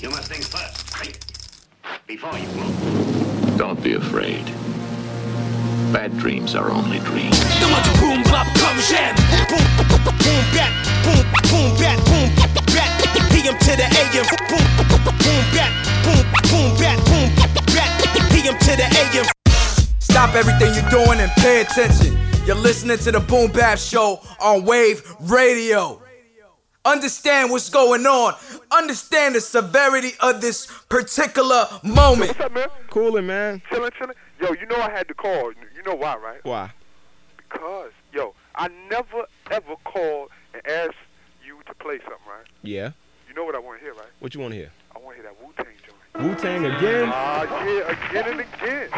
You must think first, right? Before you move. Don't be afraid. Bad dreams are only dreams. boom bop come jam. Boom boom bat. Boom boom bat. Boom bat. PM to the AM. Boom boom bat. Boom boom bat. Boom bat. PM to the AM. Stop everything you're doing and pay attention. You're listening to the Boom Bap Show on Wave Radio. Understand what's going on. Understand the severity of this particular moment. What's up, man? Coolin', man. Chillin', chillin'. Yo, you know I had to call. You know why, right? Why? Because, yo, I never ever called and asked you to play something, right? Yeah. You know what I want to hear, right? What you want to hear? I want to hear that Wu Tang joint. Wu Tang again? Ah, uh, yeah, again and again.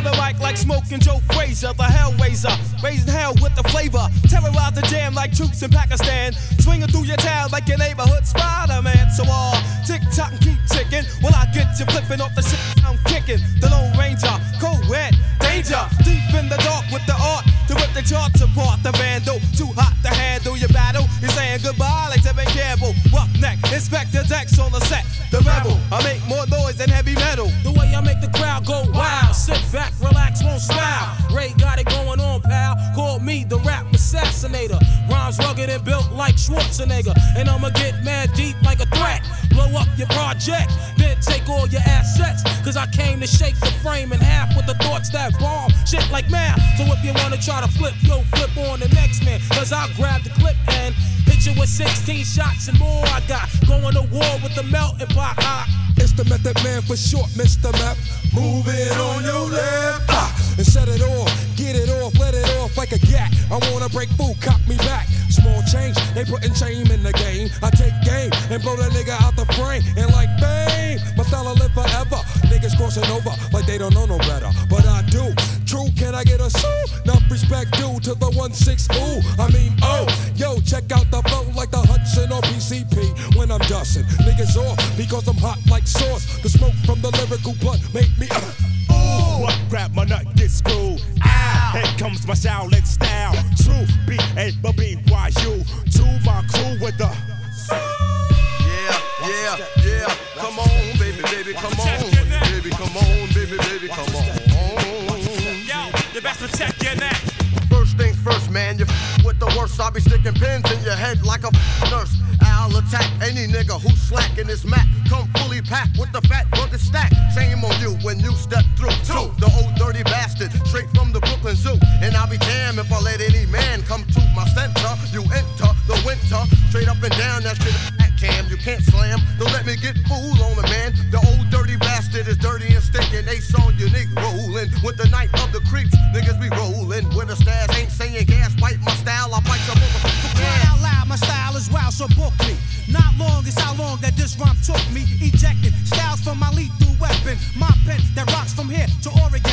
On the mic like smoking Joe Frazier, the Hellraiser, raising hell with the flavor. Terrorize the jam like troops in Pakistan, swinging through your town like your neighborhood Spider-Man. So all uh, tick tock and keep ticking. While I get you flipping off the shit I'm kicking. The Lone Ranger, wet, danger, deep in the dark with the art to rip the charts apart. The vandal, too hot to handle your battle. You're saying goodbye like Tevin Campbell. Roughneck, inspect the decks on the set. The rebel, I make more noise than heavy metal. The way I make the crowd go wild. Sit back, relax, won't smile. Ray got it going on, pal. Call me the rap assassinator. Rhymes rugged and built like Schwarzenegger. And I'ma get mad deep like a threat. Blow up your project, then take all your. Cause I came to shake the frame in half with the thoughts that bomb. Shit like math. So if you wanna try to flip, yo, flip on the next man. Cause I'll grab the clip and hit you with 16 shots and more. I got going to war with the melting pot. I, it's the method man for short, Mr. Map. Move it on your left. Ah, and set it off. Get it off, let it off like a gat. I wanna break food, cop me back. Small change, they putting shame in the game. I take game and blow that nigga out the frame. And like bang, my style live forever. Niggas crossing over like they don't know no better. But I do. True, can I get a sue? Enough respect due to the 1-6 ooh. I mean, oh, yo, check out the flow like the Hudson or PCP when I'm dusting. Niggas off because I'm hot like sauce. The smoke from the lyrical blood make me. Uh, Ooh, what grab my nut get screwed. Ah, here comes my Shaolin style. True B A B B Y U. To my crew with the. Man. You f- with the worst. I'll be sticking pins in your head like a f- nurse. I'll attack any nigga who's slacking his mat. Come fully packed with the fat rugged stack. Shame on you when you step through. Two, the old dirty bastard, straight from the Brooklyn Zoo. And I'll be damned if I let any man come to my center. You enter the winter, straight up and down. That shit cam. You can't slam. Don't let me get fooled on the man. The old dirty bastard is dirty and stinking. Ace on your nigga rolling with the night of the creeps. Niggas be rolling with a stash. Ain't saying gas. Bite my style. I bite your motherfucker. Cry out loud, my style is wild, so book me. Not long is how long that this rhyme took me. Ejecting styles from my lethal weapon. My pen that rocks from here to Oregon.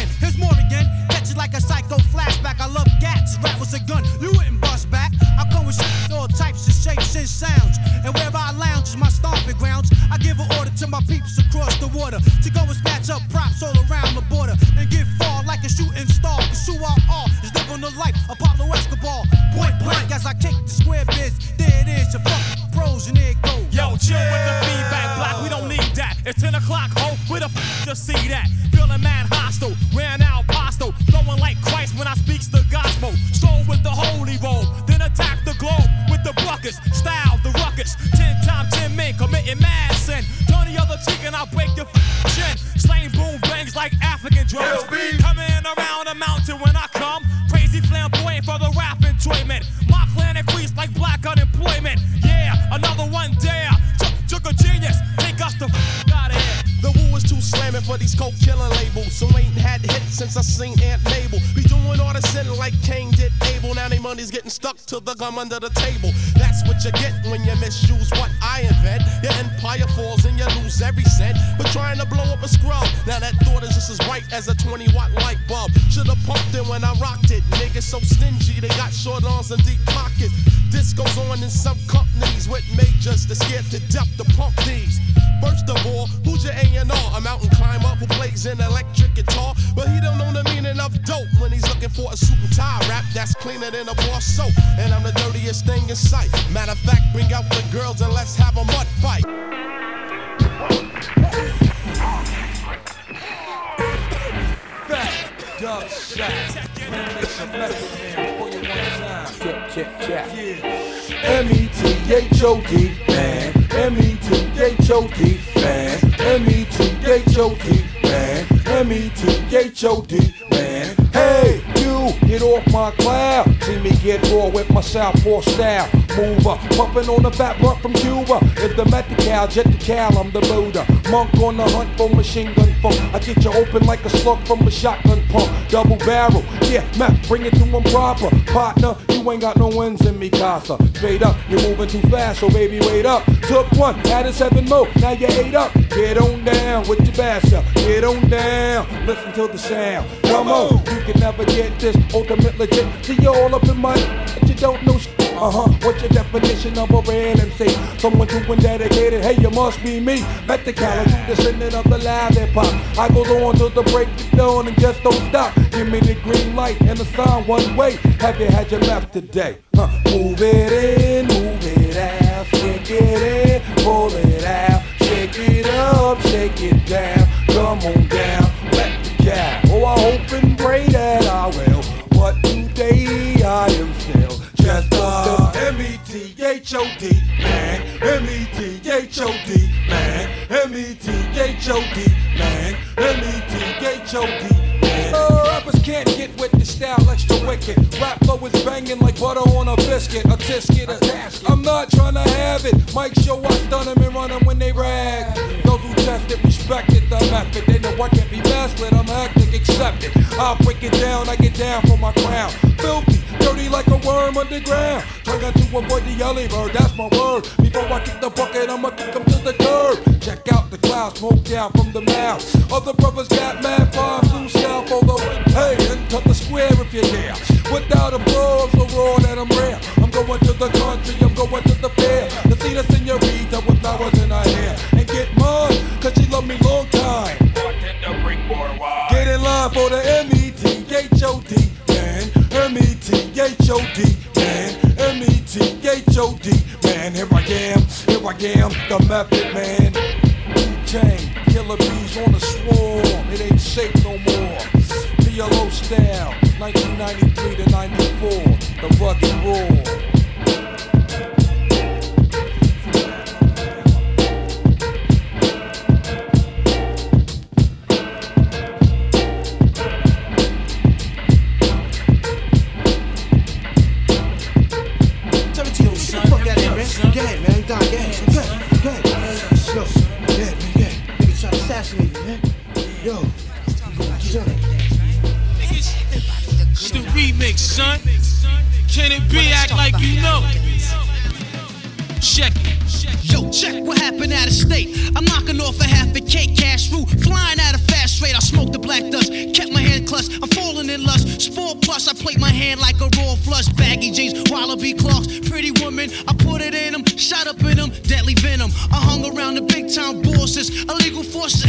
Shot. M-E-T-H-O-D, man. M-E-T-H-O-D, man. M-E-T-H-O-D, man. M-E-T-H-O-D, man. Hey, get off my cloud. See me get raw with my southpaw style. Mover, pumping on the fat butt from Cuba. If the met the cow, jet the cow, I'm the Buddha. Monk on the hunt for machine gun funk. I get you open like a slug from a shotgun pump. Double barrel, yeah, Mac, bring it to him proper. Partner, ain't got no wins in me, casa. Straight up, you're moving too fast, so baby, wait up. Took one, added seven more, now you eight up. Get on down with your bastard. Get on down, listen to the sound. Come on, you can never get this ultimate legit. See you all up in my, you don't know. Uh huh. What's your definition of a real MC? Someone true and dedicated. Hey, you must be me. Met the caliber, descendant of the live hip hop. I go on till the break of dawn and just don't stop. Give me the green light and the sign one way. Have you had your left today? Huh. Move it in, move it out, shake it in, pull it out, shake it up, shake it down. Come on down, let the cow. Oh, I hope and pray that I will. But today I am still just a M-E-T-H-O-D, man. M-E-T-H-O-D, man. M-E-T-H-O-D, man. M-E-T-H-O-D, man. Uh, rappers can't get with the style extra wicked. Rap flow is banging like butter on a biscuit, a tisket, a tasket. I'm not trying to have it. Mike show I stun them and run them when they rag. Those who test it, respected the method. They know I can't be messed. I'm hectic, accepted. I'll break it down, I get down for my crown. Filthy, worm underground. Trying to avoid the yelly bird, that's my word. Before I kick the bucket, I'ma kick 'em to the curb. Check out the clouds, smoke down from the mouth. Other brothers got mad fire blue south, although, hey, enter the square if you dare. Without a blow, so raw that I'm rare. I'm going to the country, I'm going to the fair. To see the senorita with flowers in her hair. And get mine, cause she love me long time. Get in line for the M-E-T-H-O-D, man. M-E-T-H-O-D, man. M-E-T-H-O-D, man. Here I am, here I am, the method, man. Wu-Tang, killer bees on the swarm. It ain't safe no more. PLO style, 1993 to 94, the rugged roar. Out of state. I'm knocking off a half a cake, cash route, flying at a fast rate. I smoked the black dust, kept my hand clutched. I'm falling in lust. Sport plus, I played my hand like a raw flush. Baggy jeans, wallaby clocks, pretty woman. I put it in them, shot up in them, deadly venom. I hung around the big time bosses, illegal forces,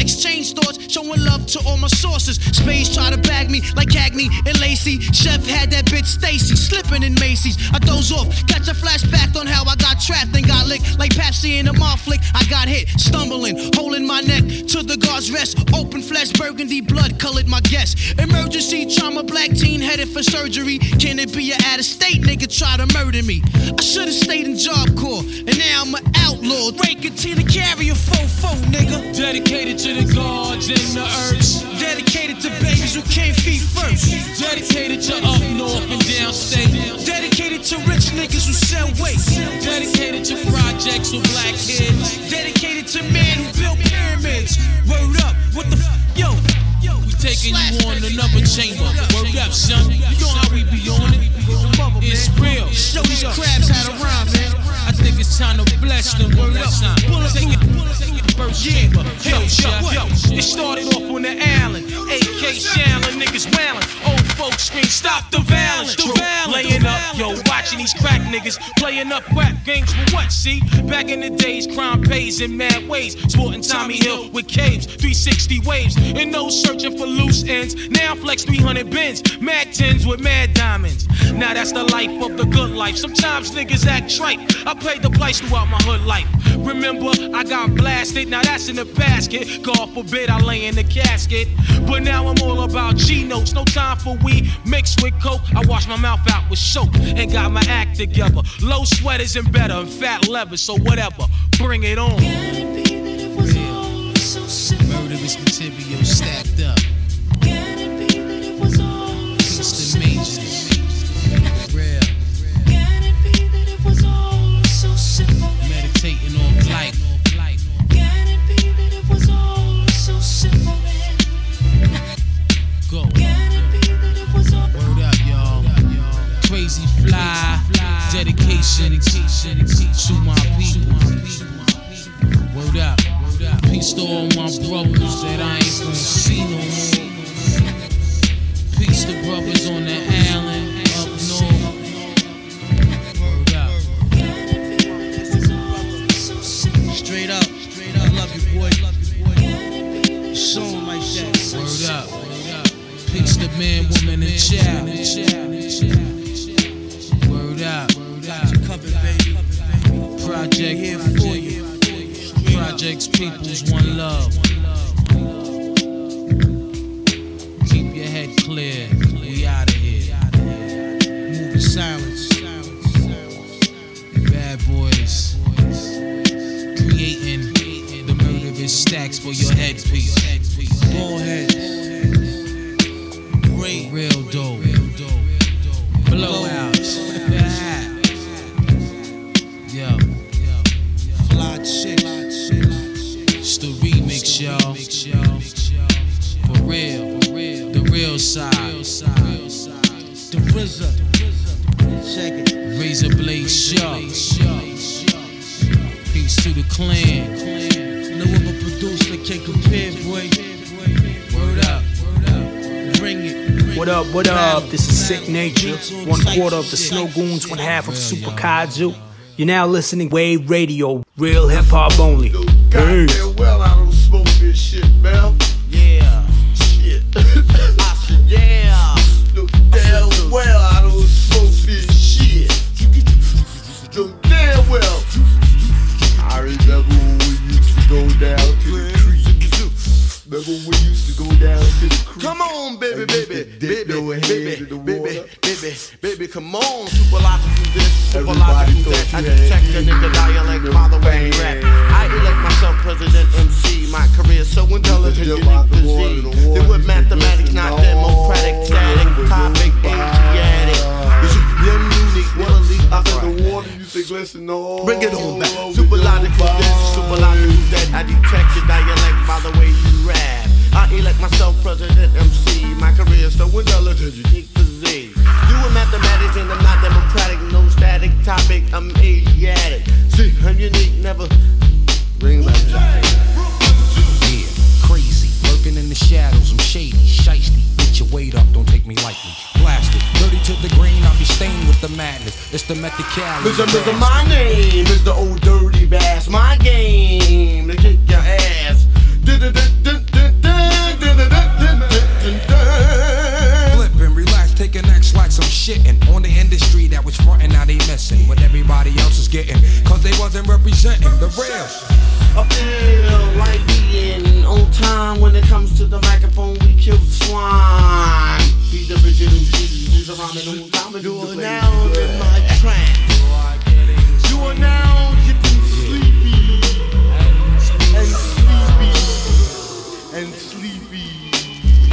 showing love to all my sources. Spades try to bag me like Cagney and Lacey. Chef had that bitch Stacy, slipping in Macy's. I doze off, catch a flashback on how I got trapped and got licked like Pepsi in a mall flick. I got hit, stumbling, holding my neck to the guard's rest. Open flesh, burgundy blood colored my guest. Emergency trauma, black teen headed for surgery. Can it be a out of state nigga try to murder me? I should've stayed in Job Corps, and now I'm an outlaw. Breaking to the carrier, fofo, nigga. Dedicated to the guards and the earth. Dedicated to babies who can't feed first. Dedicated to up north and downstate. Dedicated to rich niggas who sell waste. Dedicated to projects with black kids. Dedicated to men who built pyramids. Word up, what the f? Yo, We taking you on another chamber. Word up, son. You know how we be on it. It's real. Show these crabs how to rhyme, man. I think it's time to bless them. Word up, son. Take it. First chamber. Yo, yo, yo. It started off on the island. AK Shallon, niggas wailing. Old folks scream, stop the violence. The violence. Laying up, yo, watching these crack niggas playing up rap games for what? See, back in the days, crime pays in mad ways. Sporting Tommy Hill with caves, 360 waves, and no searching for loose ends. Now flex 300 bins, mad tins with mad diamonds. Now that's the life of the good life. Sometimes niggas act trite. I paid the price throughout my hood life. Remember, I got blasted. Now that's in the basket. God forbid I lay in the casket. But now I'm all about G notes. No time for weed mixed with coke. I wash my mouth out with soap and got my act together. Low sweaters and better and fat leather. So whatever, bring it on. Murderous material stacked up. Peace to majors. One quarter of the Snow Goons, one half of Super Kaiju. You're now listening Wave Radio, real hip hop only. Peace. And sleepy.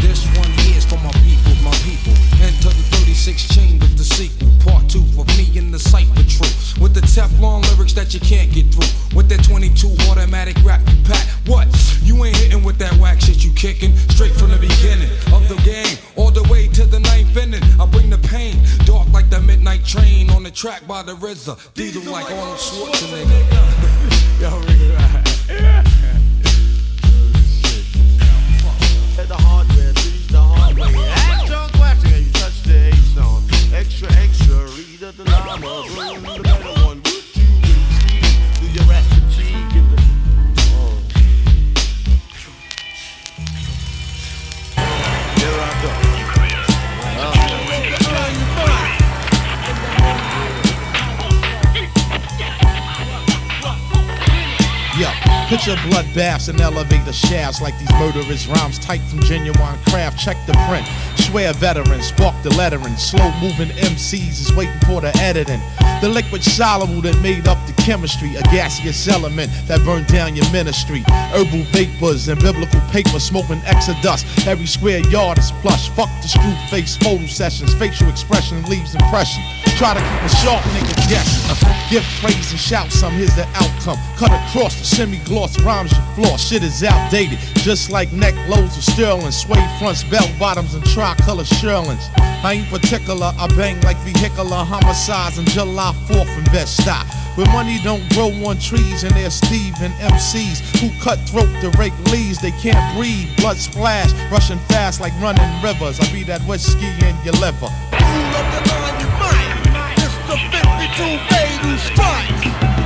This one here is for my people, my people. Enter the 36 chambers, the sequel. Part two for me in the cipher truth. With the Teflon lyrics that you can't get through. With that 22 automatic rap you pack. What? You ain't hitting with that whack shit you kicking. Straight from the beginning of the game. All the way to the ninth inning. I bring the pain. Dark like the midnight train on the track by the RZA. Diesel like Arnold Schwarzenegger. Yo, Picture bloodbaths and elevator shafts like these murderous rhymes typed from genuine craft. Check the print. Swear veteran, spark the lettering. Slow moving MCs is waiting for the editing. The liquid soluble that made up the chemistry, a gaseous element that burned down your ministry. Herbal vapors and biblical paper smoking exodus. Every square yard is plush. Fuck the screw face photo sessions. Facial expression leaves impression. Try to keep a sharp nigga guessing. Give praise and shout some, here's the outcome. Cut across the semi-gloss rhymes you floor. Shit is outdated, just like neck loads of sterling. Suede fronts, belt bottoms, and tricolor shirlings. I ain't particular, I bang like vehicular homicides on July 4th in Bed-Stuy. Where money don't grow on trees and there's Steve and MCs who cut throat to rake leaves. They can't breathe, blood splash, rushing fast like running rivers. I be that whiskey in your liver.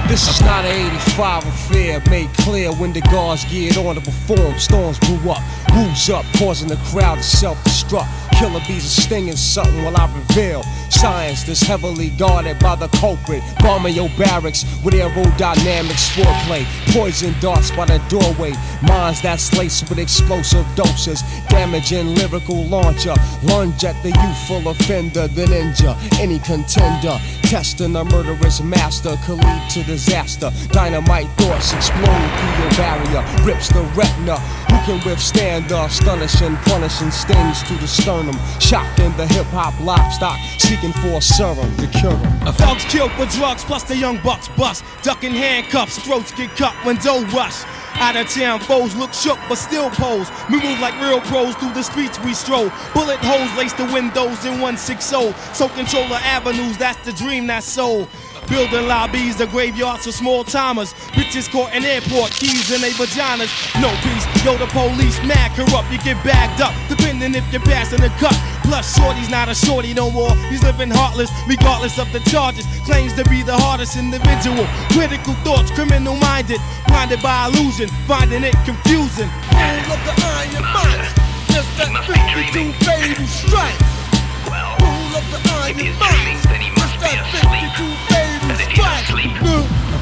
This is not an 85 affair made clear when the guards geared on to perform. Storms blew up, who's up, causing the crowd to self destruct. Killer bees are stinging something while I reveal science that's heavily guarded by the culprit. Bombing your barracks with aerodynamics foreplay. Poison darts by the doorway. Minds that's laced with explosive doses. Damaging lyrical launcher. Lunge at the youthful offender, then injure any contender. Testing a murderous master could lead to disaster. Dynamite thoughts explode through your barrier. Rips the retina. Who can withstand the astonishing, punishing stings to the sternum? Shocked in the hip hop livestock, seeking for a serum to cure 'em. Thugs killed for drugs, plus the young bucks bust. Ducking handcuffs, throats get cut when dough rush. Out of town foes look shook but still pose. We move like real pros through the streets we stroll. Bullet holes lace the windows in 160. So control the avenues, that's the dream that's sold. Building lobbies, the graveyards for small timers. Bitches caught in airport, keys in their vaginas. No peace, yo, the police mad corrupt. You get bagged up, depending if you're passing the cut. Plus, Shorty's not a shorty no more. He's living heartless, regardless of the charges. Claims to be the hardest individual. Critical thoughts, criminal minded. Blinded by illusion, finding it confusing. Rule of the iron mind. Just that 52 fatal strikes. Rule of the iron mind. Just that 52 fatal strikes.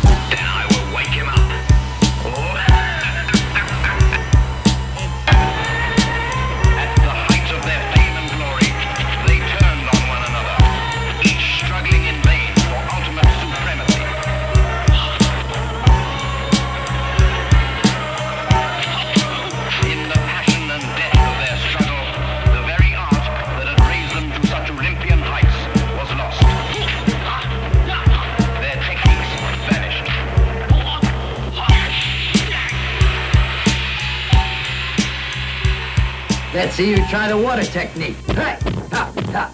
See you try the water technique. Hey, ha, ha,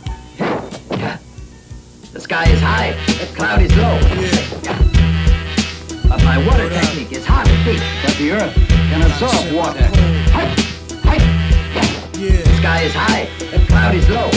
ha. The sky is high, the cloud is low. But my water technique is hard to beat, but the earth can absorb water. Hey, hey, The sky is high, the cloud is low.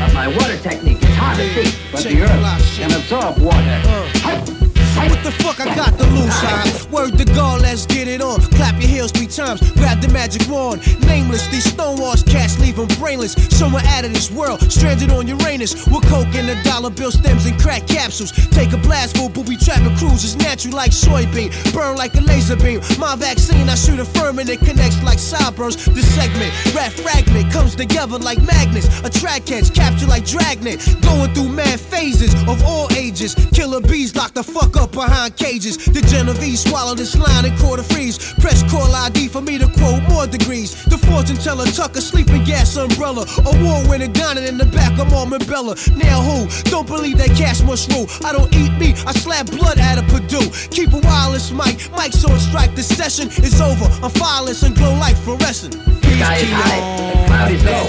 But my water technique is hard to beat, but the earth can absorb water. What the fuck I got to lose, huh? Word to God, let's get it on. Clap your heels three times, grab the magic wand. Nameless, these stonewalls cats leave them brainless. Somewhere out of this world, stranded on Uranus. With coke and a dollar bill stems and crack capsules. Take a blast for booby trapping cruises, natural like soybean. Burn like a laser beam. My vaccine, I shoot a firm and it connects like sideburns. This segment, rap fragment, comes together like magnets. Attract heads, capture like dragnet. Going through mad phases of all ages. Killer bees lock the fuck up behind cages. The Genovese swallow this line and quarter freeze. Press call ID for me to quote more degrees. The fortune teller tuck a sleeping gas umbrella. Award winning dining in the back of Mormon Bella. Now who? Don't believe that cash must rule. I don't eat meat, I slap blood out of Purdue. Keep a wireless mic, mic's on strike. The session is over. I'm fireless and glow like fluorescent. Sky is high, cloud is low.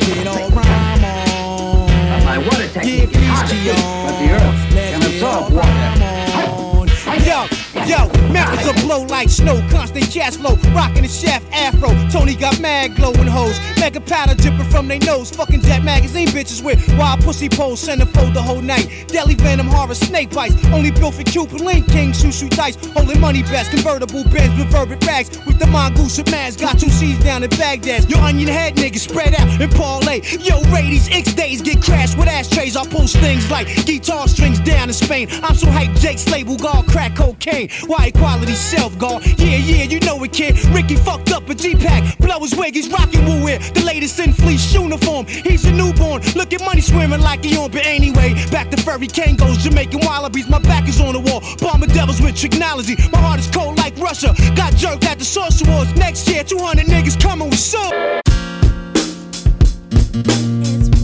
My water technique is beat, but the earth can absorb water. Yo, yo, blow like snow, constant cash flow, rocking the shaft afro. Tony got mad glowing hoes, mega powder dripping from their nose. Fucking Jet magazine bitches with wild pussy poles, centerfold the whole night. Deadly venom, horror, snake bites, only built for Cupid Link, King, shoo shoo dice, holding money best, convertible bins with verbic rags. With the mongoose and mask, got two C's down in Baghdad. Your onion head niggas spread out and parlay. Yo, Radies, X days get crashed with ashtrays. I post things like guitar strings down in Spain. I'm so hyped, Jake's label, God crack cocaine. Why equality self guard? Yeah, yeah, you know it, kid. Ricky fucked up a G-Pack. Blow his wig, he's rocking Woo Wear. The latest in fleece uniform. He's a newborn. Look at money swimming like he on. But anyway, back to Furry Kangos, Jamaican Wallabies. My back is on the wall. Bomber devils with technology. My heart is cold like Russia. Got jerked at the Source Awards. Next year, 200 niggas coming with swords. Reunited,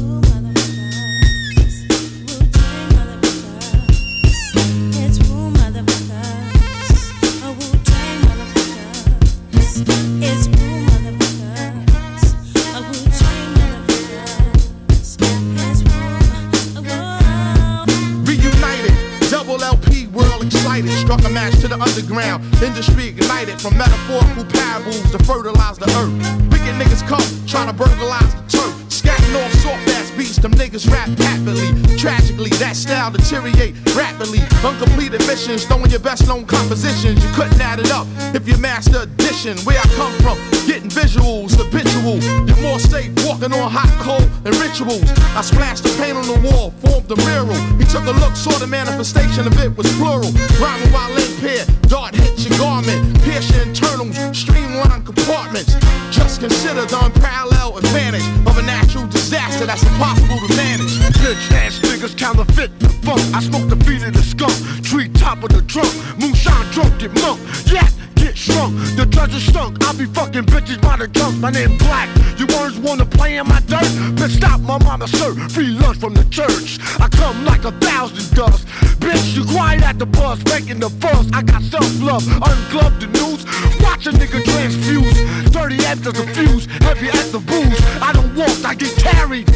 underground. Industry ignited from metaphorical parables to fertilize the earth. Wicked niggas come, trying to burglarize the turf. Scatting off soft ass beats, them niggas rap happily. Tragically, that style deteriorate rapidly. Uncompleted missions, throwing your best known compositions. You couldn't add it up if you master addition. Where I come from, getting visuals, habitual. You're more safe walking on hot coal and rituals. I splashed the paint on the wall, formed a mural. He took a saw the manifestation of it was plural. Rhyming while in pair, dart hits your garment, pierce your internals, streamline compartments. Just consider the unparalleled advantage of a natural disaster that's impossible to manage. Bitch ass niggas counterfeit the funk. I smoke the beat of the skunk, tree top of the trunk, moonshine drunk get monk. Yeah. Get shrunk, treasure stunk. I be fucking bitches by the junk. My name Black. You words wanna play in my dirt? Bitch, stop my mama serve free lunch from the church. I come like a thousand dust. Bitch, you quiet at the bus, making the fuss. I got self love, ungloved the news. Watch a nigga transfuse. 30 after the fuse, heavy at the booze. I don't walk, I get carried.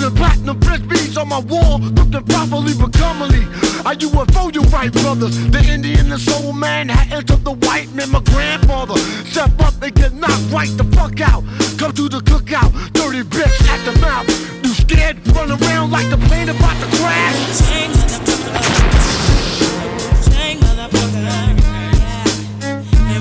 Golden platinum bitch beads on my wall, looking properly but comely. Are you a foe, you right, brothers? The Indian, the soul man, had entered the white man, my grandfather. Step up and get knocked right the fuck out. Come to the cookout, dirty bitch at the mouth. You scared? Run around like the plane about to crash.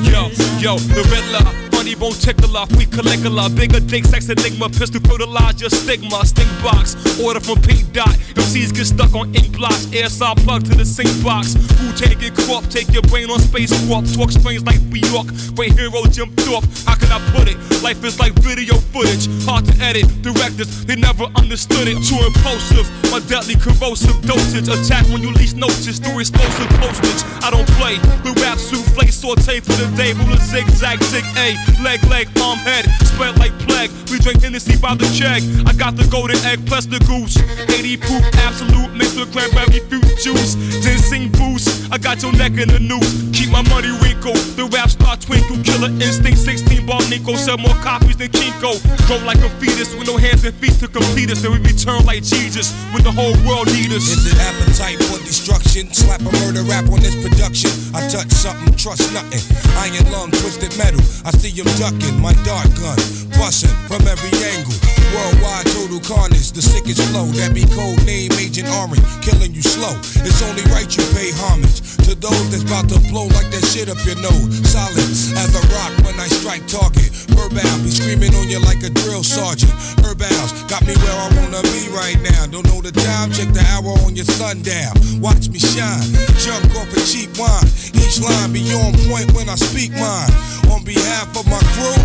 Yo, yo, the Riddler, funny bone tickler, we caligula, bigger dick, sex enigma, pistol fertilize your stigma, stink box, order from Pink Dot, MCs get stuck on ink blocks, air saw plug to the sink box, who take it? Crop, take your brain on space warp, talk strange like New York, great hero Jim Thorpe, how can I put it? Life is like video footage, hard to edit, directors, they never understood it, too impulsive, my deadly corrosive dosage, attack when you least notice, through explosive postage, I don't play, the rap souffle, saute for the day, ruler zigzag, zig A, leg, leg, arm, head, spread like plague, we drink Hennessy by the check, I got the golden egg plus the goose, 80 proof, absolute, mixed with cranberry fruit juice, ginseng boost, I got your neck in the noose, keep my money wrinkle, the rap star twinkle, killer instinct, 16 ball Nico, sell more copies than Kinko, grow like a fetus with no hands and feet to complete us, then we return like Jesus, when the whole world need us. Is it appetite for destruction? Slap a murder rap on this production. I touch something, trust nothing. Iron lung, twisted metal. I see him ducking, my dart gun, busting from every angle. Worldwide total carnage, the sickest flow. That be code name Agent Orange, killing you slow. It's only right you pay homage to those that's about to blow like that shit up your nose. Solid as a rock when I strike target. Herbal be screaming on you like a drill sergeant. Herbals got me where I wanna be right now. Don't know the time, check the hour on your sundown. Watch me shine, jump off a cheap wine. Each line be on point when I speak mine. On behalf of my crew,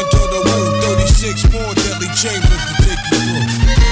into the woo 30 six more deadly chambers to take you through.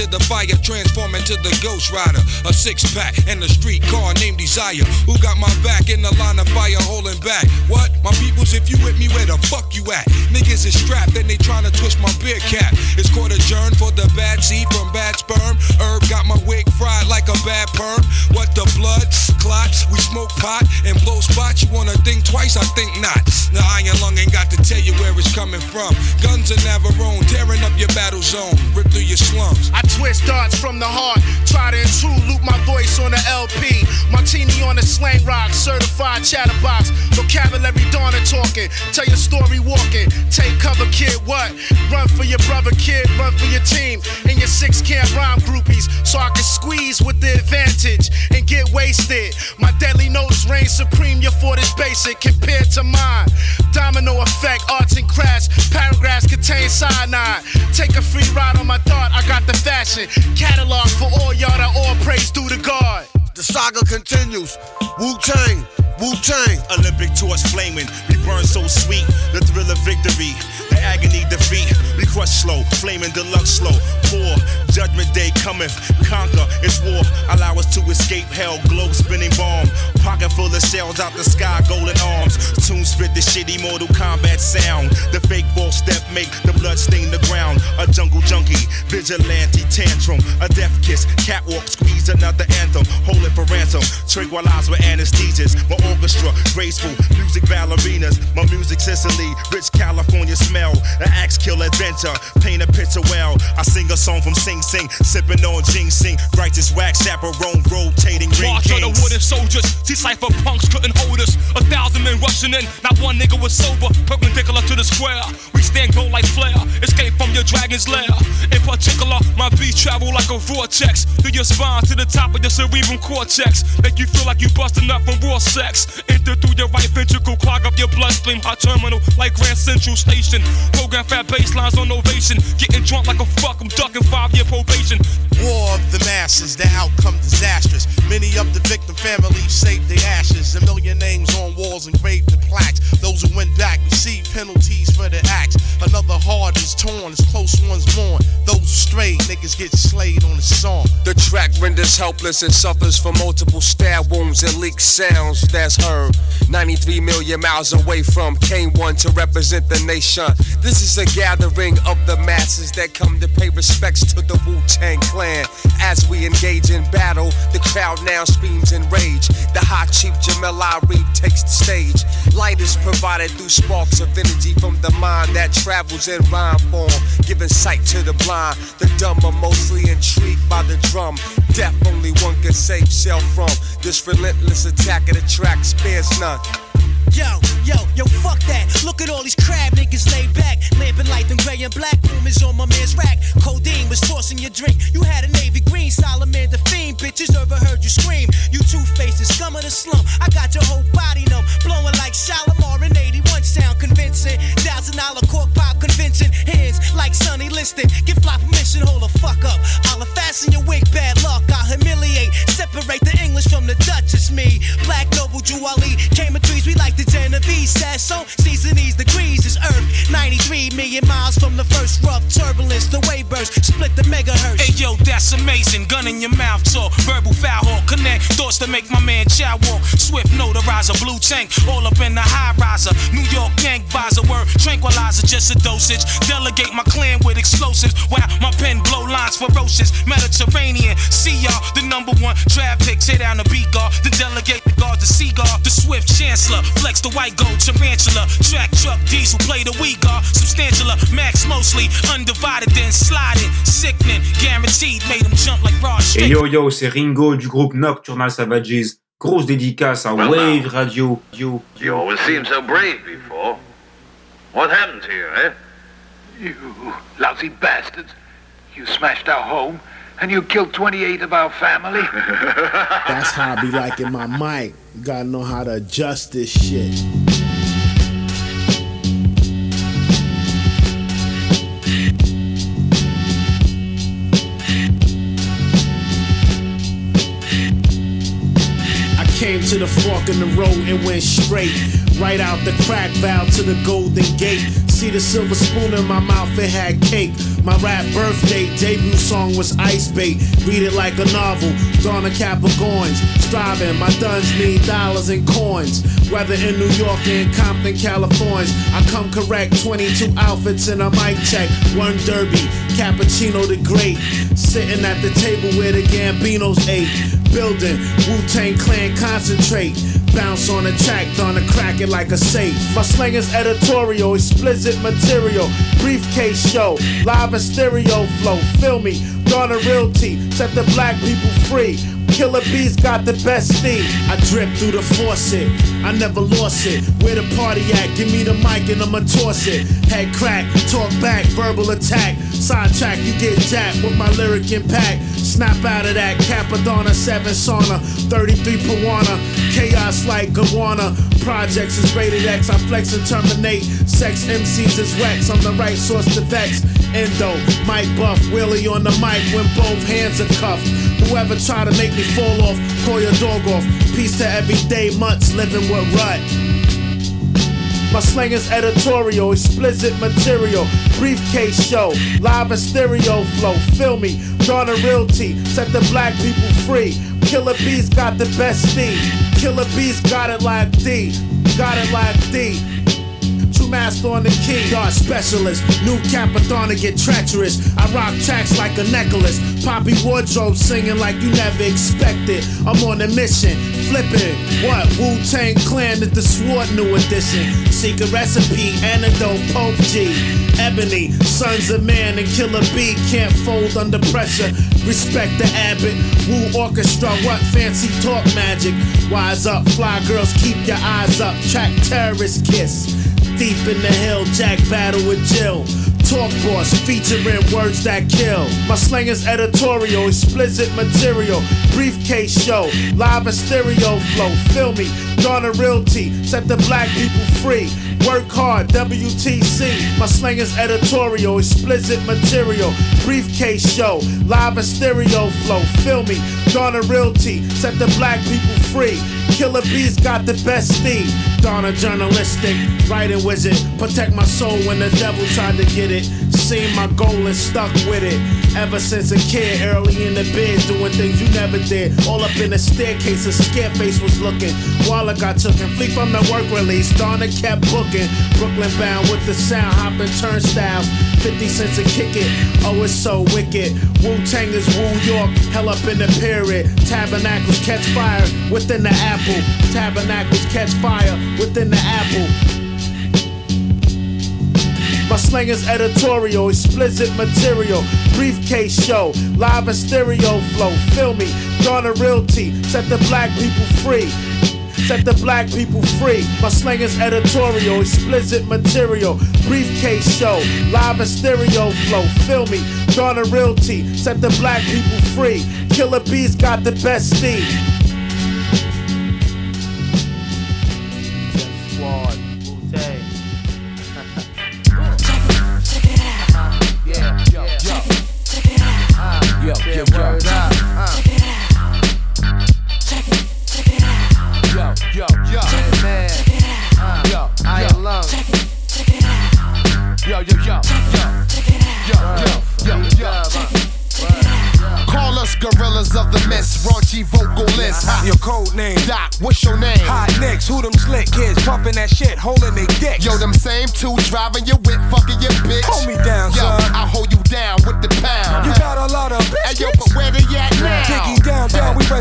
the fire, transform into the ghost rider. A six pack and a street car named Desire. Who got my back in the line of fire holding back? What? My peoples, if you with me, where the fuck you at? Niggas is strapped and they trying to twist my beer cap. It's court adjourned for the bad seed from bad sperm. Herb got my wig fried like a bad perm. What the blood? Clots, we smoke pot and blow spots. You wanna think twice? I think not. The iron lung ain't got to tell you where it's coming from. Guns are Navarone, tearing up your battle zone, rip through your slums. I twist darts from the heart, try to intrude, loop my voice on the LP. Martini on the slang rock, certified chatterbox. Vocabulary and talking, tell your story walking. Take cover, kid, what? Run for your brother, kid, run for your team. And your six camp rhyme groupies, so I can squeeze with the advantage and get wasted. My deadly notes reign supreme, your fort is basic compared to mine. Domino effect, arts and crafts, paragraphs contain cyanide. Take a free ride on my thought, I got the Catalog for all y'all that all praise due to God. The saga continues. Wu Tang, Wu Tang. Olympic torch flaming, we burn so sweet. The thrill of victory, the agony defeat. We crush slow, flaming deluxe slow. Poor judgment day cometh, conquer. It's war. Allow us to escape hell. Globe spinning bomb, pocket full of shells out the sky, golden arms. Tune spit the shitty Mortal Kombat sound. The fake false step make the blood stain the ground. A jungle junkie, vigilante tantrum, a death kiss, catwalk squeeze another anthem. Hold it for ransom. Tranquilize with anesthesias. Orchestra, graceful music ballerinas. My music Sicily, rich California smell. The axe kill adventure, paint a picture well. I sing a song from Sing Sing, sipping on ginseng. Righteous wax chaperone, rotating ring March of the wooden soldiers. See cipher punks couldn't hold us. A thousand men rushing in. Not one nigga was sober. Perpendicular to the square. We stand gold like flare. Escape from your dragon's lair. In particular, my beats travel like a vortex. Through your spine to the top of your cerebral cortex. Make you feel like you busting up from raw sex. Enter through your right ventricle. Clog up your bloodstream. Hot terminal like Grand Central Station. Program fat baselines on ovation. Getting drunk like a fuck. I'm ducking five year probation. War of the masses, the outcome disastrous. Many of the victim families saved their ashes. A million names on walls engraved in plaques. Those who went back receive penalties for their acts. Another heart is torn as close ones mourn. Those who strayed, niggas get slayed on the song. The track renders helpless and suffers from multiple stab wounds and leaked sounds that's heard. 93 million miles away from K1 to represent the nation. This is a gathering of the masses that come to pay respects to the Wu Tang Clan. As we engage in battle, the crowd now screams in rage. The hot chief Jamel Arif takes the stage. Light is provided through sparks of energy from the mind that travels in rhyme form, giving sight to the blind. The dumb are mostly intrigued by the drum. Death only one can save self from. This relentless attack of the track spares none. Yo, yo, yo, fuck that. Look at all these crab niggas laid back. Lamping light them gray and black rumors on my man's rack. Codeine was tossing your drink. You had a navy green, Solomon the fiend. Bitches overheard you scream. You two faces, scum of the slum. I got your whole body numb. Blowing like Shalimar in 81 sound convincing. Thousand dollar cork pop convincing. Hands like Sonny Liston. Get fly permission, hold the fuck up. I'll fasten your wig, bad luck. I'll humiliate. Separate the English from the Dutch. It's me. Black Noble Juwali. Came in threes, we like the Genovese. Sasso, seasonese degrees is Earth. 93 million miles from the first rough turbulence. The wave burst, split the megahertz. Hey yo, that's amazing, gun in your mouth talk, verbal foul hawk, connect thoughts to make my man chow walk. Swift notarizer, blue tank, all up in the high riser. New York gang visor, word tranquilizer, just a dosage. Delegate my clan with explosives, while my pen blow lines ferocious. Mediterranean, see y'all, the number one draft pick, tear down the beat guard, the delegate the guard, the seagull, the swift chancellor, flex the white gold tarantula, track truck diesel, play the we guard, substantial, max mostly, undivided then sliding, sickening, guaranteed, made him jump like raw Et yo yo, c'est Ringo du groupe Nocturnal Savages. Grosse dédicace à Well, Wave Radio. Yo, You always seemed so brave before. What happened to you, eh? You lousy bastards. You smashed our home and you killed 28 of our family. That's how I be liking my mic. You gotta know how to adjust this shit. I came to the fork in the road and went straight. Right out the crack valve to the golden gate. See the silver spoon in my mouth, it had cake. My rap birthday debut song was Ice Bait. Read it like a novel. Donna Capricorns. Striving, my duns need dollars and coins. Whether in New York or in Compton, California. I come correct. 22 outfits and a mic check. One derby. Cappuccino the Great. Sitting at the table where the Gambinos ate. Building Wu Tang Clan concentrate. Bounce on a track, Donna crack it like a safe. My slang is editorial, explicit material. Briefcase show, live and stereo flow. Feel me, Donna Realty, set the black people free. Killer bees got the best steam. I drip through the faucet, I never lost it. Where the party at? Give me the mic and I'ma toss it. Head crack, talk back, verbal attack. Sidetrack, you get jacked with my lyric impact. Snap out of that Cappadonna 7 sauna, 33 Pawana, chaos like Gawana. Projects is rated X, I flex and terminate. Sex MCs is wax, I'm the right source to vex. Endo, Mike Buff, Willie on the mic when both hands are cuffed. Whoever try to make me fall off, call your dog off. Peace to everyday months living with rut. My slang is editorial, explicit material, briefcase show, live and stereo flow. Feel me, Donna Realty, set the black people free. Killer Bees got the best steam. Killer Bees got it like D, got it like D. True master on the key, yard specialist. New Cappadonna get treacherous. I rock tracks like a necklace. Poppy wardrobe singing like you never expected. I'm on a mission, flipping. What? Wu Tang Clan is the sword new edition. Secret recipe, antidote, Pope G. Ebony, Sons of Man and Killer B can't fold under pressure. Respect the abbot, Wu Orchestra, what fancy talk magic. Wise up, fly girls, keep your eyes up. Track terrorist kiss. Deep in the hill, Jack battle with Jill. Talk boss featuring words that kill. My slang is editorial, explicit material. Briefcase show, live and stereo flow. Feel me, Donna Realty, set the black people free. Work hard, WTC. My slang is editorial, explicit material. Briefcase show, live and stereo flow. Feel me, Donna Realty, set the black people free. Killer Bees got the best steam. Donna journalistic, writing wizard. Protect my soul when the devil tried to get it. Seen my goal and stuck with it. Ever since a kid, early in the bed, doing things you never did. All up in the staircase, a scared face was looking. While I took and flee from the work release. Donna kept booking. Brooklyn bound with the sound, hopping turnstiles. 50 cents a kick it. Oh, it's so wicked. Wu Tang is Wu York, hell up in the period. Tabernacles catch fire within the apple. Tabernacles catch fire within the apple. My slang is editorial, explicit material. Briefcase show, live and stereo flow. Feel me, Donna Realty, set the black people free. Set the black people free. My slang is editorial, explicit material. Briefcase show, live and stereo flow. Feel me, Donna Realty, set the black people free. Killer Bees got the best steam. That shit, holding they dicks. Yo, them same two driving your whip, fucking your bitch.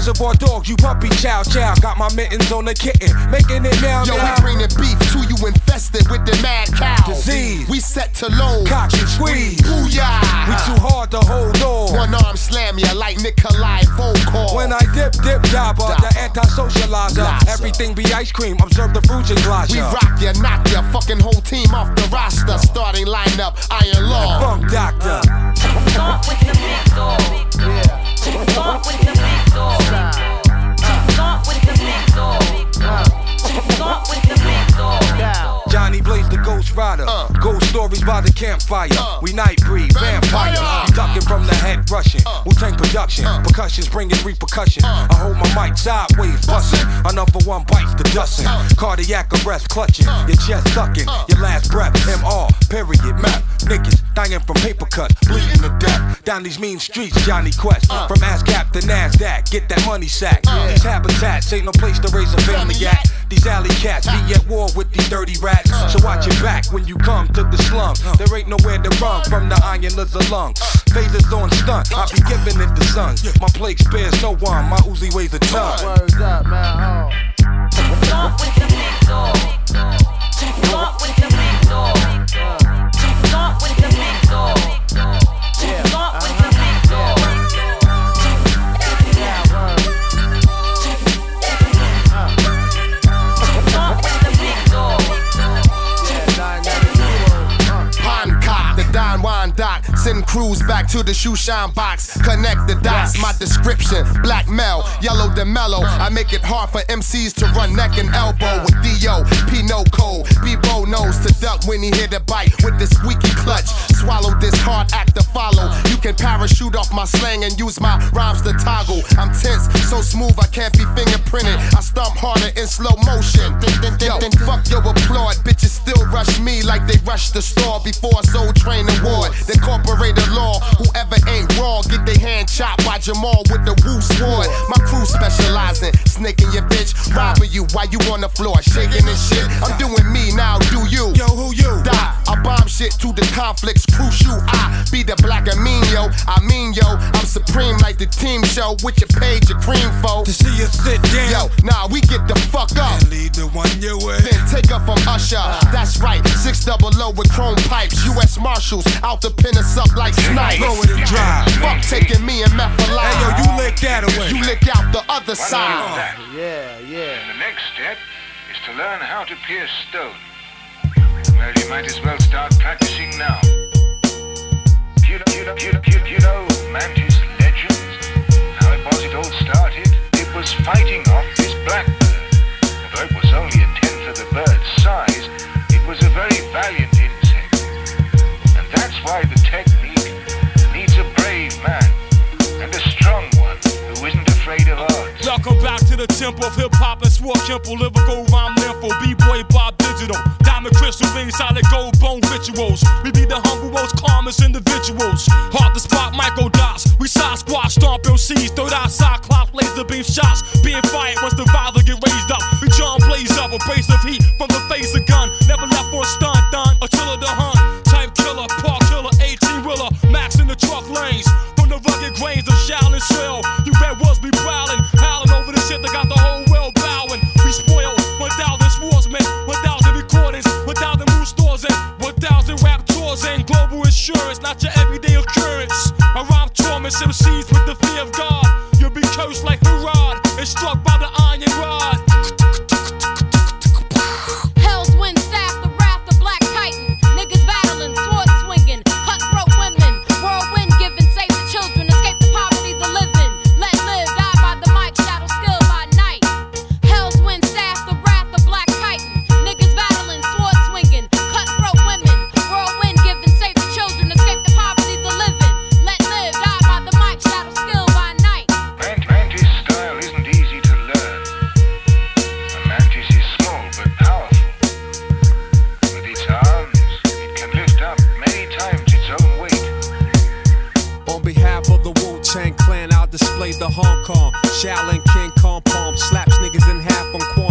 Reservoir dogs, you puppy chow chow. Got my mittens on the kitten, making it now, Yo, now. we bring the beef to you infested with the mad cow. Disease. We set to load. Cock and squeeze. Booyah. We too hard to hold on. One arm slam ya like Nikolai Volkov. When I dip, dip, jabba, the anti-socializer. Everything be ice cream, observe the fruits and glass. we rock ya, knock ya, fucking whole team off the roster. Starting lineup, Iron Law. Funk doctor. Start with the big dog. Yeah. Start with the dog. Start with the dog. Start with the dog. Johnny Blaze the Ghost Rider. Uh. Ghost stories by the campfire. Uh. we night breed, vampire. You uh. ducking from the head rushing. Uh. Wu Tang production. Uh. Percussions bringing repercussion. I hold my mic sideways, busting. Another one bites the dusting. Cardiac arrest clutching. Your chest sucking. Your last breath. MR. Period. Map. Niggas dying from paper cuts. Bleeding to death. Down these mean streets, Jonny Quest. From ASCAP to NASDAQ. Get that money sack. These habitats ain't no place to raise a family at. These alley cats be at war with these dirty rats. So watch your back when you come to the slum. There ain't nowhere to run from the iron is a lung. Phasers on stunt, I be giving it the sons. My plate spares no one, my Uzi weighs a ton. Words up, man. Start with the big dog. Start with the big dog. Start with the big dog. Crews back to the shoe shine box. Connect the dots. My description: black mel, yellow the mellow. I make it hard for MCs to run neck and elbow with Dio, Pino Code. Bebo knows to duck when he hit a bite with the squeaky clutch. Swallow this hard act to follow. You can parachute off my slang and use my rhymes to toggle. I'm tense, so smooth I can't be fingerprinted. I stomp harder in slow motion. Yo, fuck your applaud. Bitches still rush me like they rush the store before Soul Train Award. The corporated law. Whoever ain't raw, get their hand chopped by Jamal with the Woo sword. My crew specializing, snaking your bitch, robbing you while you on the floor, shaking and shit. I'm doing me now, do you? Yo, who you? Die. I bomb shit to the conflicts, crucial. I be the black amino. I mean, yo, I'm supreme like the team show with your page, your cream foe. To see you sit down. Yo, nah, we get the fuck up. And lead the one your way. Then take up from Usher. Uh. That's right, six double O with chrome pipes. U.S. Marshals out to pin us up like snipes. Blow it and drive. Fuck taking me and meth alive. Hey, yo, you lick that away. You lick out the other One side. more that. Yeah, yeah. The next step is to learn how to pierce stone. Well, you might as well start practicing now. You know, you know, you know, you, know Hong Kong. Shaolin King Kong Palm slaps niggas in half on Quanton.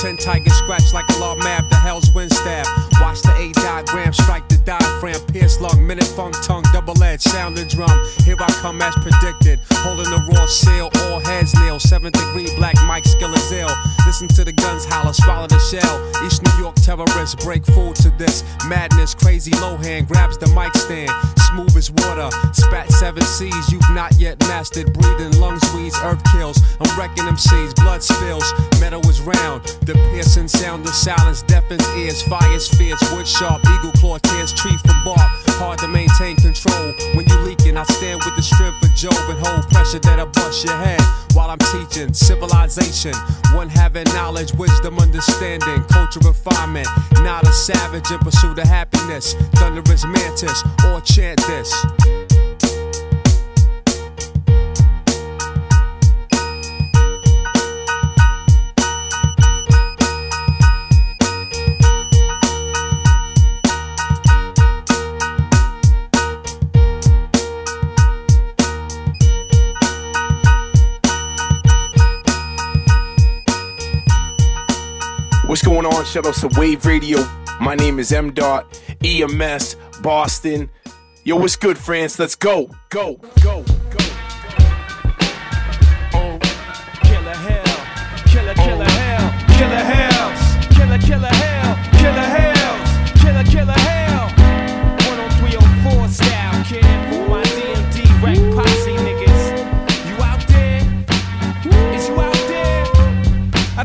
Ten tigers scratch like a law map, the hell's wind stab. Watch the A diagram strike the diaphragm, pierce lung, minute funk tongue, double edge, sound and drum. Here I come as predicted, holding the raw seal, all heads nail. Seventh degree black Mike skill is ill. Listen to the guns holler, swallow the shell. East New York terrorists break food to this madness. Crazy Lohan grabs the mic stand, smooth as water. Spat seven C's, you've not yet mastered. Breathing lungs, weeds, earth kills. I'm wrecking them seeds, blood spills. Metal is round, the piercing sound of silence deafens ears. Fire's fierce, wood sharp, eagle claw tears tree from bark. Hard to maintain control when you leaking. I stand with the strength of Job and hold pressure that I bust your head while I'm teaching civilization. One having knowledge, wisdom, understanding, culture refinement. Not a savage in pursuit of happiness. Thunderous mantis or chant this. What's going on? Shout out to Wave Radio. My name is M Dot, EMS, Boston. Yo, what's good, friends? Let's go, go, go,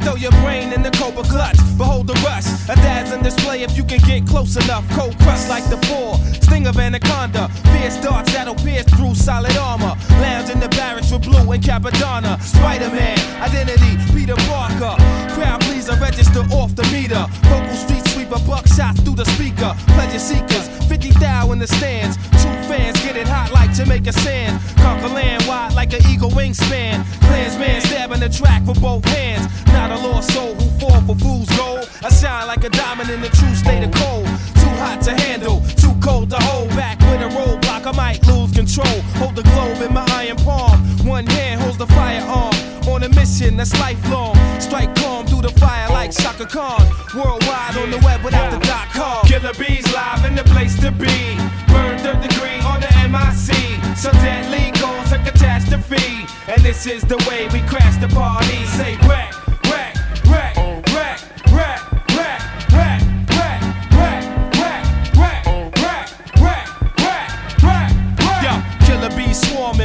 throw your brain in the cobra clutch. Behold the rush. A dad's in display if you can get close enough. Cold crush like the four. Sting of anaconda. Fierce darts that'll pierce through solid armor. Lounge in the barracks with blue and Cappadonna. Spider Man, identity, Peter Parker. Crowd pleaser, register off the meter. Vocal street sweeper, buckshots through the speaker. Pleasure seekers, 50 thou in the stands. Two fans get it hot like Jamaica sand. Conquer land wide like an eagle wingspan. Clansman stabbing the track with both hands. Not a lost soul who fall for fool's gold. I shine like a diamond in the true state of cold. Too hot to handle, too cold to hold back with a roadblock. I might lose control. Hold the globe in my iron palm. One hand holds the firearm. On a mission that's lifelong. Strike calm through the fire like Chaka Khan. Worldwide on the web without the dot com. Killer bees live in the place to be. Burn third degree on the MIC. So deadly cause a catastrophe. And this is the way we crash the party. Say wreck,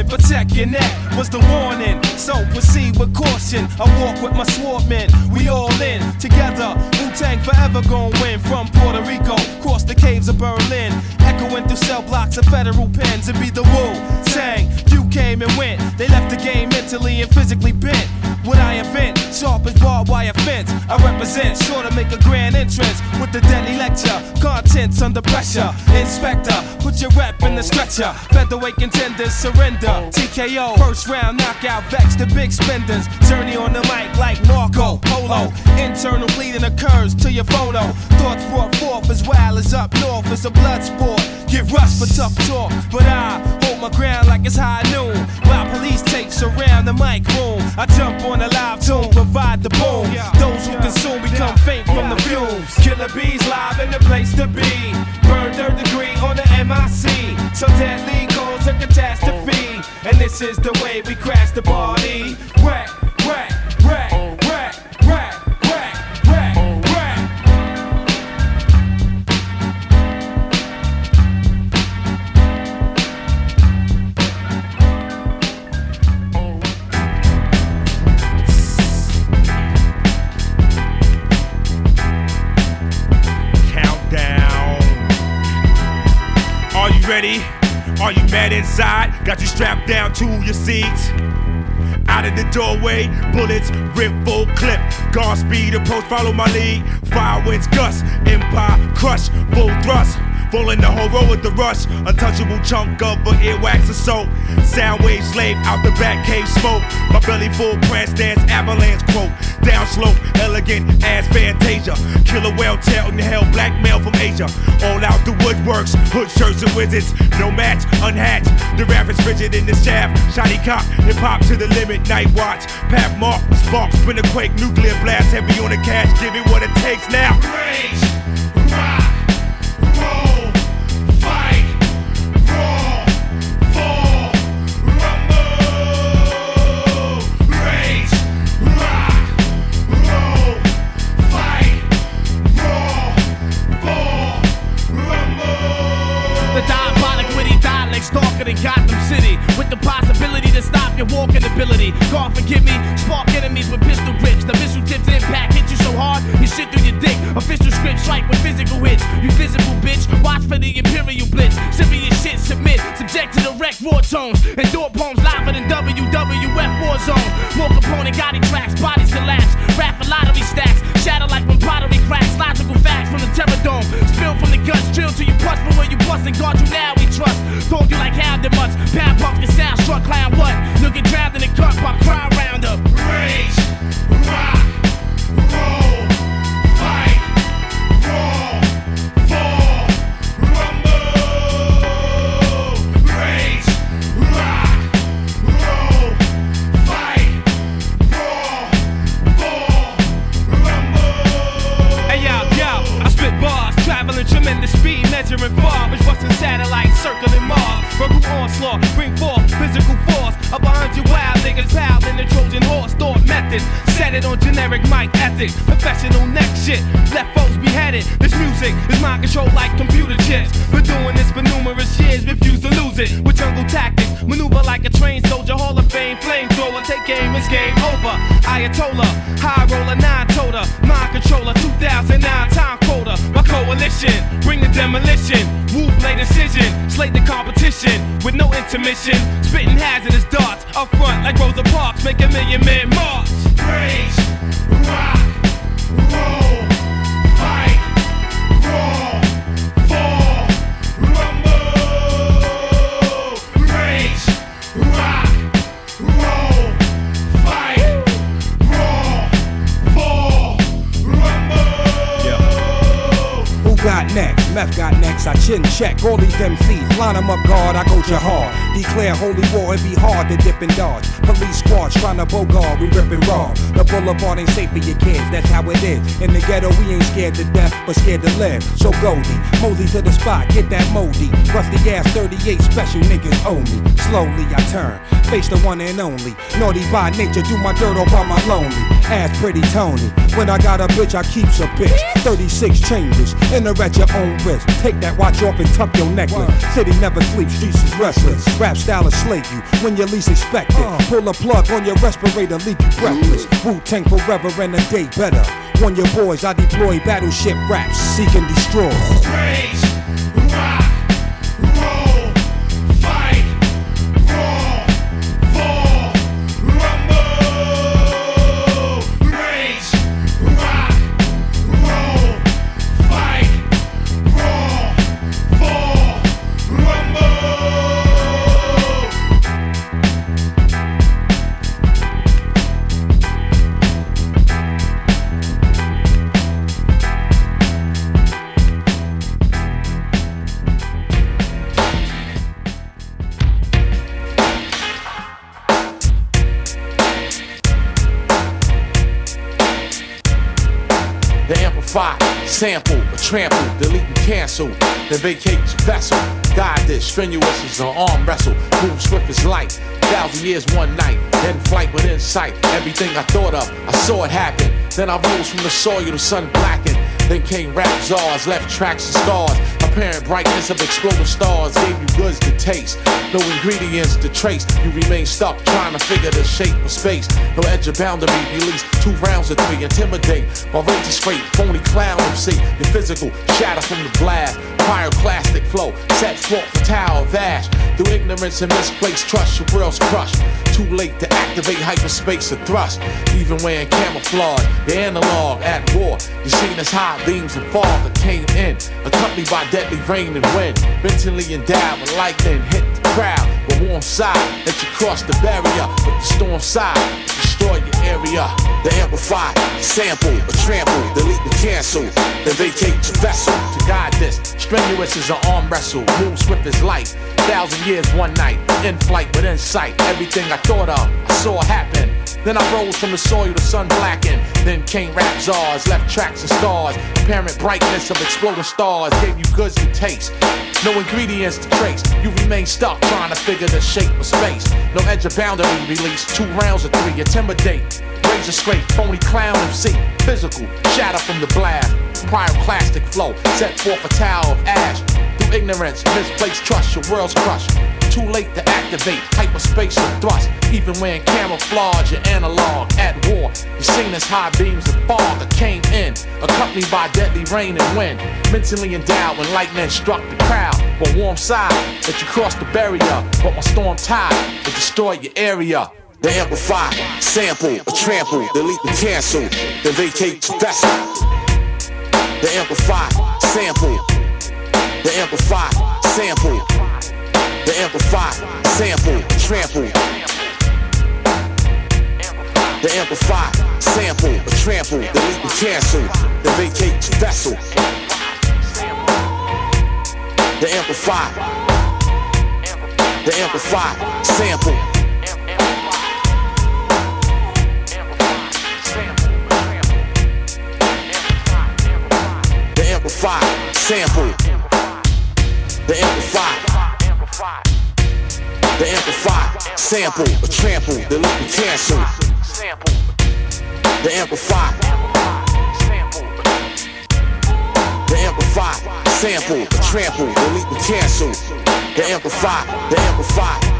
Protect your neck was the warning. So proceed with caution. I walk with my swordmen. We all in together. Wu Tang forever gon' win. From Puerto Rico, cross the caves of Berlin, echoing through cell blocks of federal pens. And be the Wu Tang. Few came and went. They left the game mentally and physically bent. What I invent, sharp as barbed wire fence. I represent, sure to make a grand entrance with the deadly lecture. Contents under pressure. Inspector, put your rep in the stretcher. Featherweight contenders surrender. TKO, first round knockout, vex the big spenders. Journey on the mic like Marco Polo. Internal bleeding occurs to your photo. Thoughts brought forth as wild as up north. It's a blood sport. Get rushed for tough talk, but I hold my ground like it's high noon. While police tape surround the mic room, I jump on a live tune, provide the boom. Those who consume become faint from the fumes. Killer bees live in the place to be. Burn third degree on the MIC. So deadly cause a catastrophe. And this is the way way we crash the party. Rack, rack, rack, rack, rack, rack, rack, rack. Countdown. Are you ready? Are you mad inside? Got you strapped down to your seats. Out of the doorway, bullets rip full clip. Guard speed approach, follow my lead. Fire winds gust, empire crush, full thrust. Falling the whole row with the rush. Untouchable chunk of a earwax assault. Sound wave slave out the back cave smoke. My belly full prance dance avalanche quote. Down slope, elegant ass fantasia. Killer whale tail in the hell, black male from Asia. All out the woodworks, hood shirts and wizards. No match, unhatched. The rap is rigid in the shaft. Shiny cop, hip hop to the limit. Night watch, Pat Mark, spark, spin a quake, nuclear blast, heavy on the cash. Give it what it takes now. Rage, shit through your dick. Official script strike with physical hits. You visible bitch, watch for the imperial blitz. Serious shit, submit, subject to the wreck war tones. Endure poems liver than WWF war zone. More component, Gotti tracks, bodies collapse. Rap for lottery stacks, shatter like when pottery cracks. Logical facts from the terror dome. Spill from the guts, drill till you bust from where you bust and guard you now we trust. Told you like hounded mutts. Pound pump your sound struck clown what? You'll drowned in the cup by crowd roundup. Rage, rock, onslaught, bring forth physical force. Up behind you, wild niggas, pal in the Trojan horse. Methods, set it on generic mic ethics. Professional neck shit, left folks beheaded. This music is mind control like computer chips. Been doing this for numerous years, refuse to lose it. With jungle tactics, maneuver like a trained soldier, Hall of Fame, flamethrower. Take aim, it's game over. Ayatollah, high roller, nine toter, mind controller, 2009 time quota. My coalition, bring the demolition. Wu blade decision, slate the competition with no intermission. Spitting hazardous darts up front like Rosa Parks, make a million men march. Rage, rock, roll, fight, roar, fall, rumble. Rage, rock, roll, fight, roar, fall, rumble. Who got next? Meth got next. I chin check all these MCs. Line 'em up, guard. I go jihad. Declare holy war. It be hard to dip and dodge. Police squads trying to bogard. We ripping raw. The boulevard ain't safe for your kids. That's how it is. In the ghetto, we ain't scared to death, but scared to live. So Goldie, mosey to the spot. Get that moldy. Rusty ass 38 special niggas owe me. Slowly I turn. Face the one and only. Naughty by nature. Do my dirt all by my lonely. Ass pretty Tony. When I got a bitch, I keeps a bitch. 36 chambers. In her at your own risk. Take that watch off and tuck your necklace. City never sleeps, streets is restless. Rap style will slay you when you least expect it. Pull a plug on your respirator, leave you breathless. Wu Tang forever and a day better. On your boys, I deploy battleship raps, seek and destroy. Rage, Then vacate your vessel. Guide this, strenuous as an arm wrestle. Move swift as light. Thousand years, one night. In flight with insight. Everything I thought of, I saw it happen. Then I rose from the soil, the sun blackened. Then came rap czars, left tracks and scars. Apparent brightness of exploding stars gave you goods to taste. No ingredients to trace. You remain stuck trying to figure the shape of space. No edge of boundary. Release two rounds of three. Intimidate. My rage is straight. Phony clown MC. Your physical shatter from the blast. Pyroclastic flow. Set forth for Tower of Ash. Through ignorance and misplaced trust, your world's crushed. Too late to activate hyperspace or thrust. Even wearing camouflage, the analog at war. You seen as high beams and fog that came in, accompanied by deadly rain and wind. Mentally endowed with lightning hit the crowd. With warm side, that you cross the barrier. With the storm side, destroy your area. The amplify, sample, or trample, delete and cancel. Then vacate your vessel to guide this. Strenuous as an arm wrestle, move swift as light. Thousand years, one night, in flight with insight. Everything I thought of, I saw happen. Then I rose from the soil, the sun blackened. Then came rap czars, left tracks and stars. Apparent brightness of exploding stars gave you goods to taste. No ingredients to trace. You remain stuck trying to figure the shape of space. No edge of boundary release. Two rounds of three, intimidate. Razor scrape, phony clown MC. Physical, shatter from the blast. Pyroclastic flow, set forth a tower of ash. Through ignorance, misplaced trust, your world's crushed. Too late to activate hyperspace or thrust. Even when camouflage, your analog at war. You seen as high beams of fog that came in, accompanied by deadly rain and wind. Mentally endowed when lightning struck the crowd. But warm side, that you crossed the barrier. But my storm tide, it destroyed your area. The amplify, sample, or trample, delete and cancel, then vacate the vessel. The amplify, sample, the amplify, sample, the amplify, sample, trample. The amplify, sample, or trample, delete and cancel, then vacate the vessel. The amplify, the amplify, sample. Amplify, sample. The amplify. The amplify, sample, or trample, delete and cancel. The amplify. The amplify, sample, or trample, delete and cancel. The amplify, the amplify.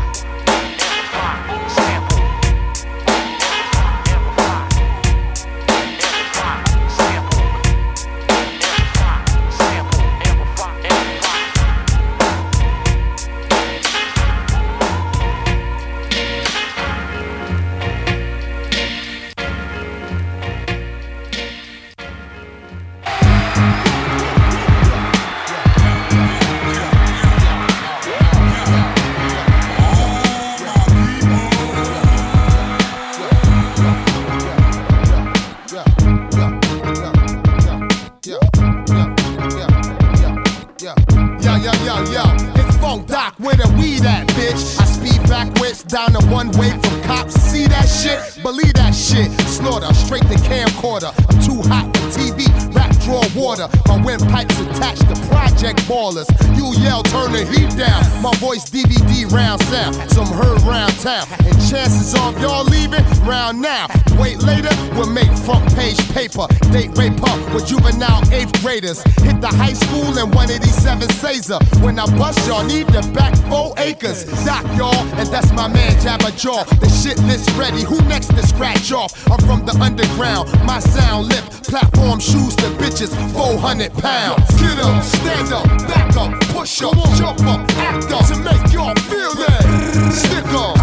Down the one way from cops. See that shit? Believe that shit. Slaughter, straight to camcorder. I'm too hot for TV, rap draw water. My windpipes attached to project ballers. You yell, turn the heat down. My voice DVD round sound. Some heard round town. And chances of y'all leaving round now. Wait later, we'll make front page paper. Date rape up with juvenile eighth graders. Hit the high school in 187 Caesar. When I bust y'all, need the back four acres. Doc y'all, and that's my man Jabba Jaw. The shit list ready. Who next to scratch off? I'm from the underground. My sound lip, platform shoes to bitches, 400 pounds. Get up, stand up, back up, push up, jump up, act up to make y'all feel that. Stick up,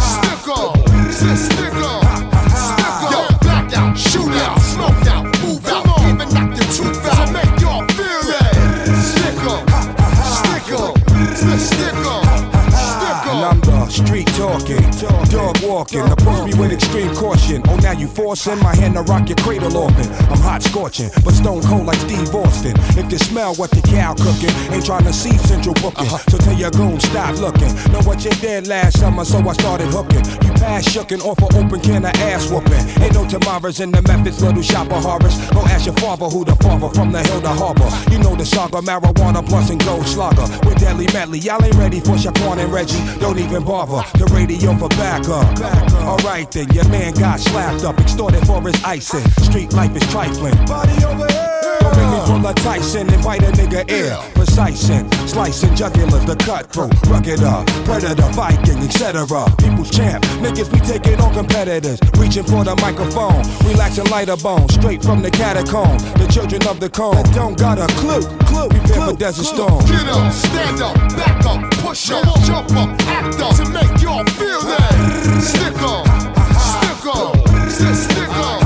stick up, stick up, stick up. Yo, black out, shoot out, smoke out, move out, even knock your tooth out to make y'all feel that. Stick up, stick up, stick stick up, stick And up. I'm the street talking, dog walking. Approach me with extreme caution. Oh, now you forcing my hand to rock your cradle often. I'm hot scorching, but stone cold like Steve Austin. If you smell what the cow cooking, ain't trying to see central booking. Uh-huh. So tell your goon stop looking. Know what you did last summer, so I started hooking. You pass shucking off an open can of ass whooping. Ain't no tomorrows in the Memphis little shop of horrors. Go ask your father who the father from the hill to harbor. You know the saga, marijuana plus and gold slugger. With deadly medley, y'all ain't ready for Shaquan and Reggie. Don't even bother. The radio for backup. Alright then, your man got slapped up, extorted for his icing. Street life is trifling. Body over here. Don't make me pull a Tyson and bite a nigga ear. Precising, slicing jugulars, the cutthroat, rugged up, predator, Viking, etc. People's champ, niggas be taking on competitors, reaching for the microphone, relaxing lighter bones, straight from the catacomb. The children of the cone that don't got a clue, clue. Prepare for desert storm. Get up, stand up, back up, push up, jump up, act up to make y'all feel that. Stick up, stick up, stick, stick up, stick up.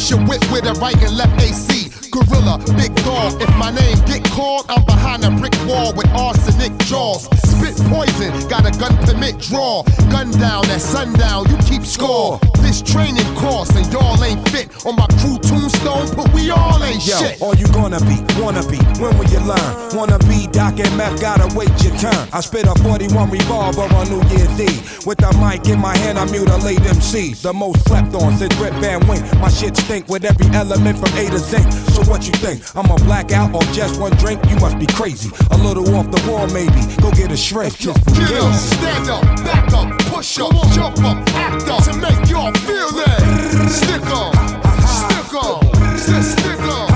Push a whip with a right and left AC. Gorilla, big dog. If my name get called, I'm behind a brick wall with arsenic jaws. Spit poison, got a gun permit draw. Gun down at sundown, you keep score. This training course and y'all ain't fit on my crew tombstone, but we all ain't Yo, shit. all you gonna be, wanna be, when will you learn? Wanna be Doc and Meth, gotta wait your turn. I spit a 41 revolver on New Year's Eve. With the mic in my hand, I mutilate MCs. The most slept on since Rip Van Wink. My shit stink with every element from A to Z. So what you think? I'm a blackout off just one drink? You must be crazy. A little off the wall, maybe. Go get a shrink. Just Get up, stand up, back up, push up, jump up, act up to make y'all feel that. Stick up, stick up, stick, stick up,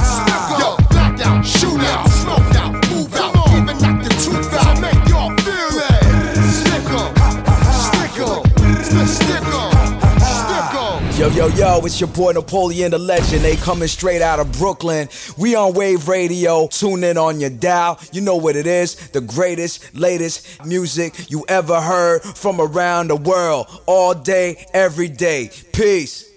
stick up. Yo, blackout, shoot out, smoke out, move out, even knock the tooth out to make y'all feel that. Stick up, stick up, stick, stick up, stick up. Yo, yo, yo, it's your boy Napoleon the Legend. They coming straight out of Brooklyn. We on Wave Radio. Tune in on your dial. You know what it is. The greatest, latest music you ever heard from around the world. All day, every day. Peace.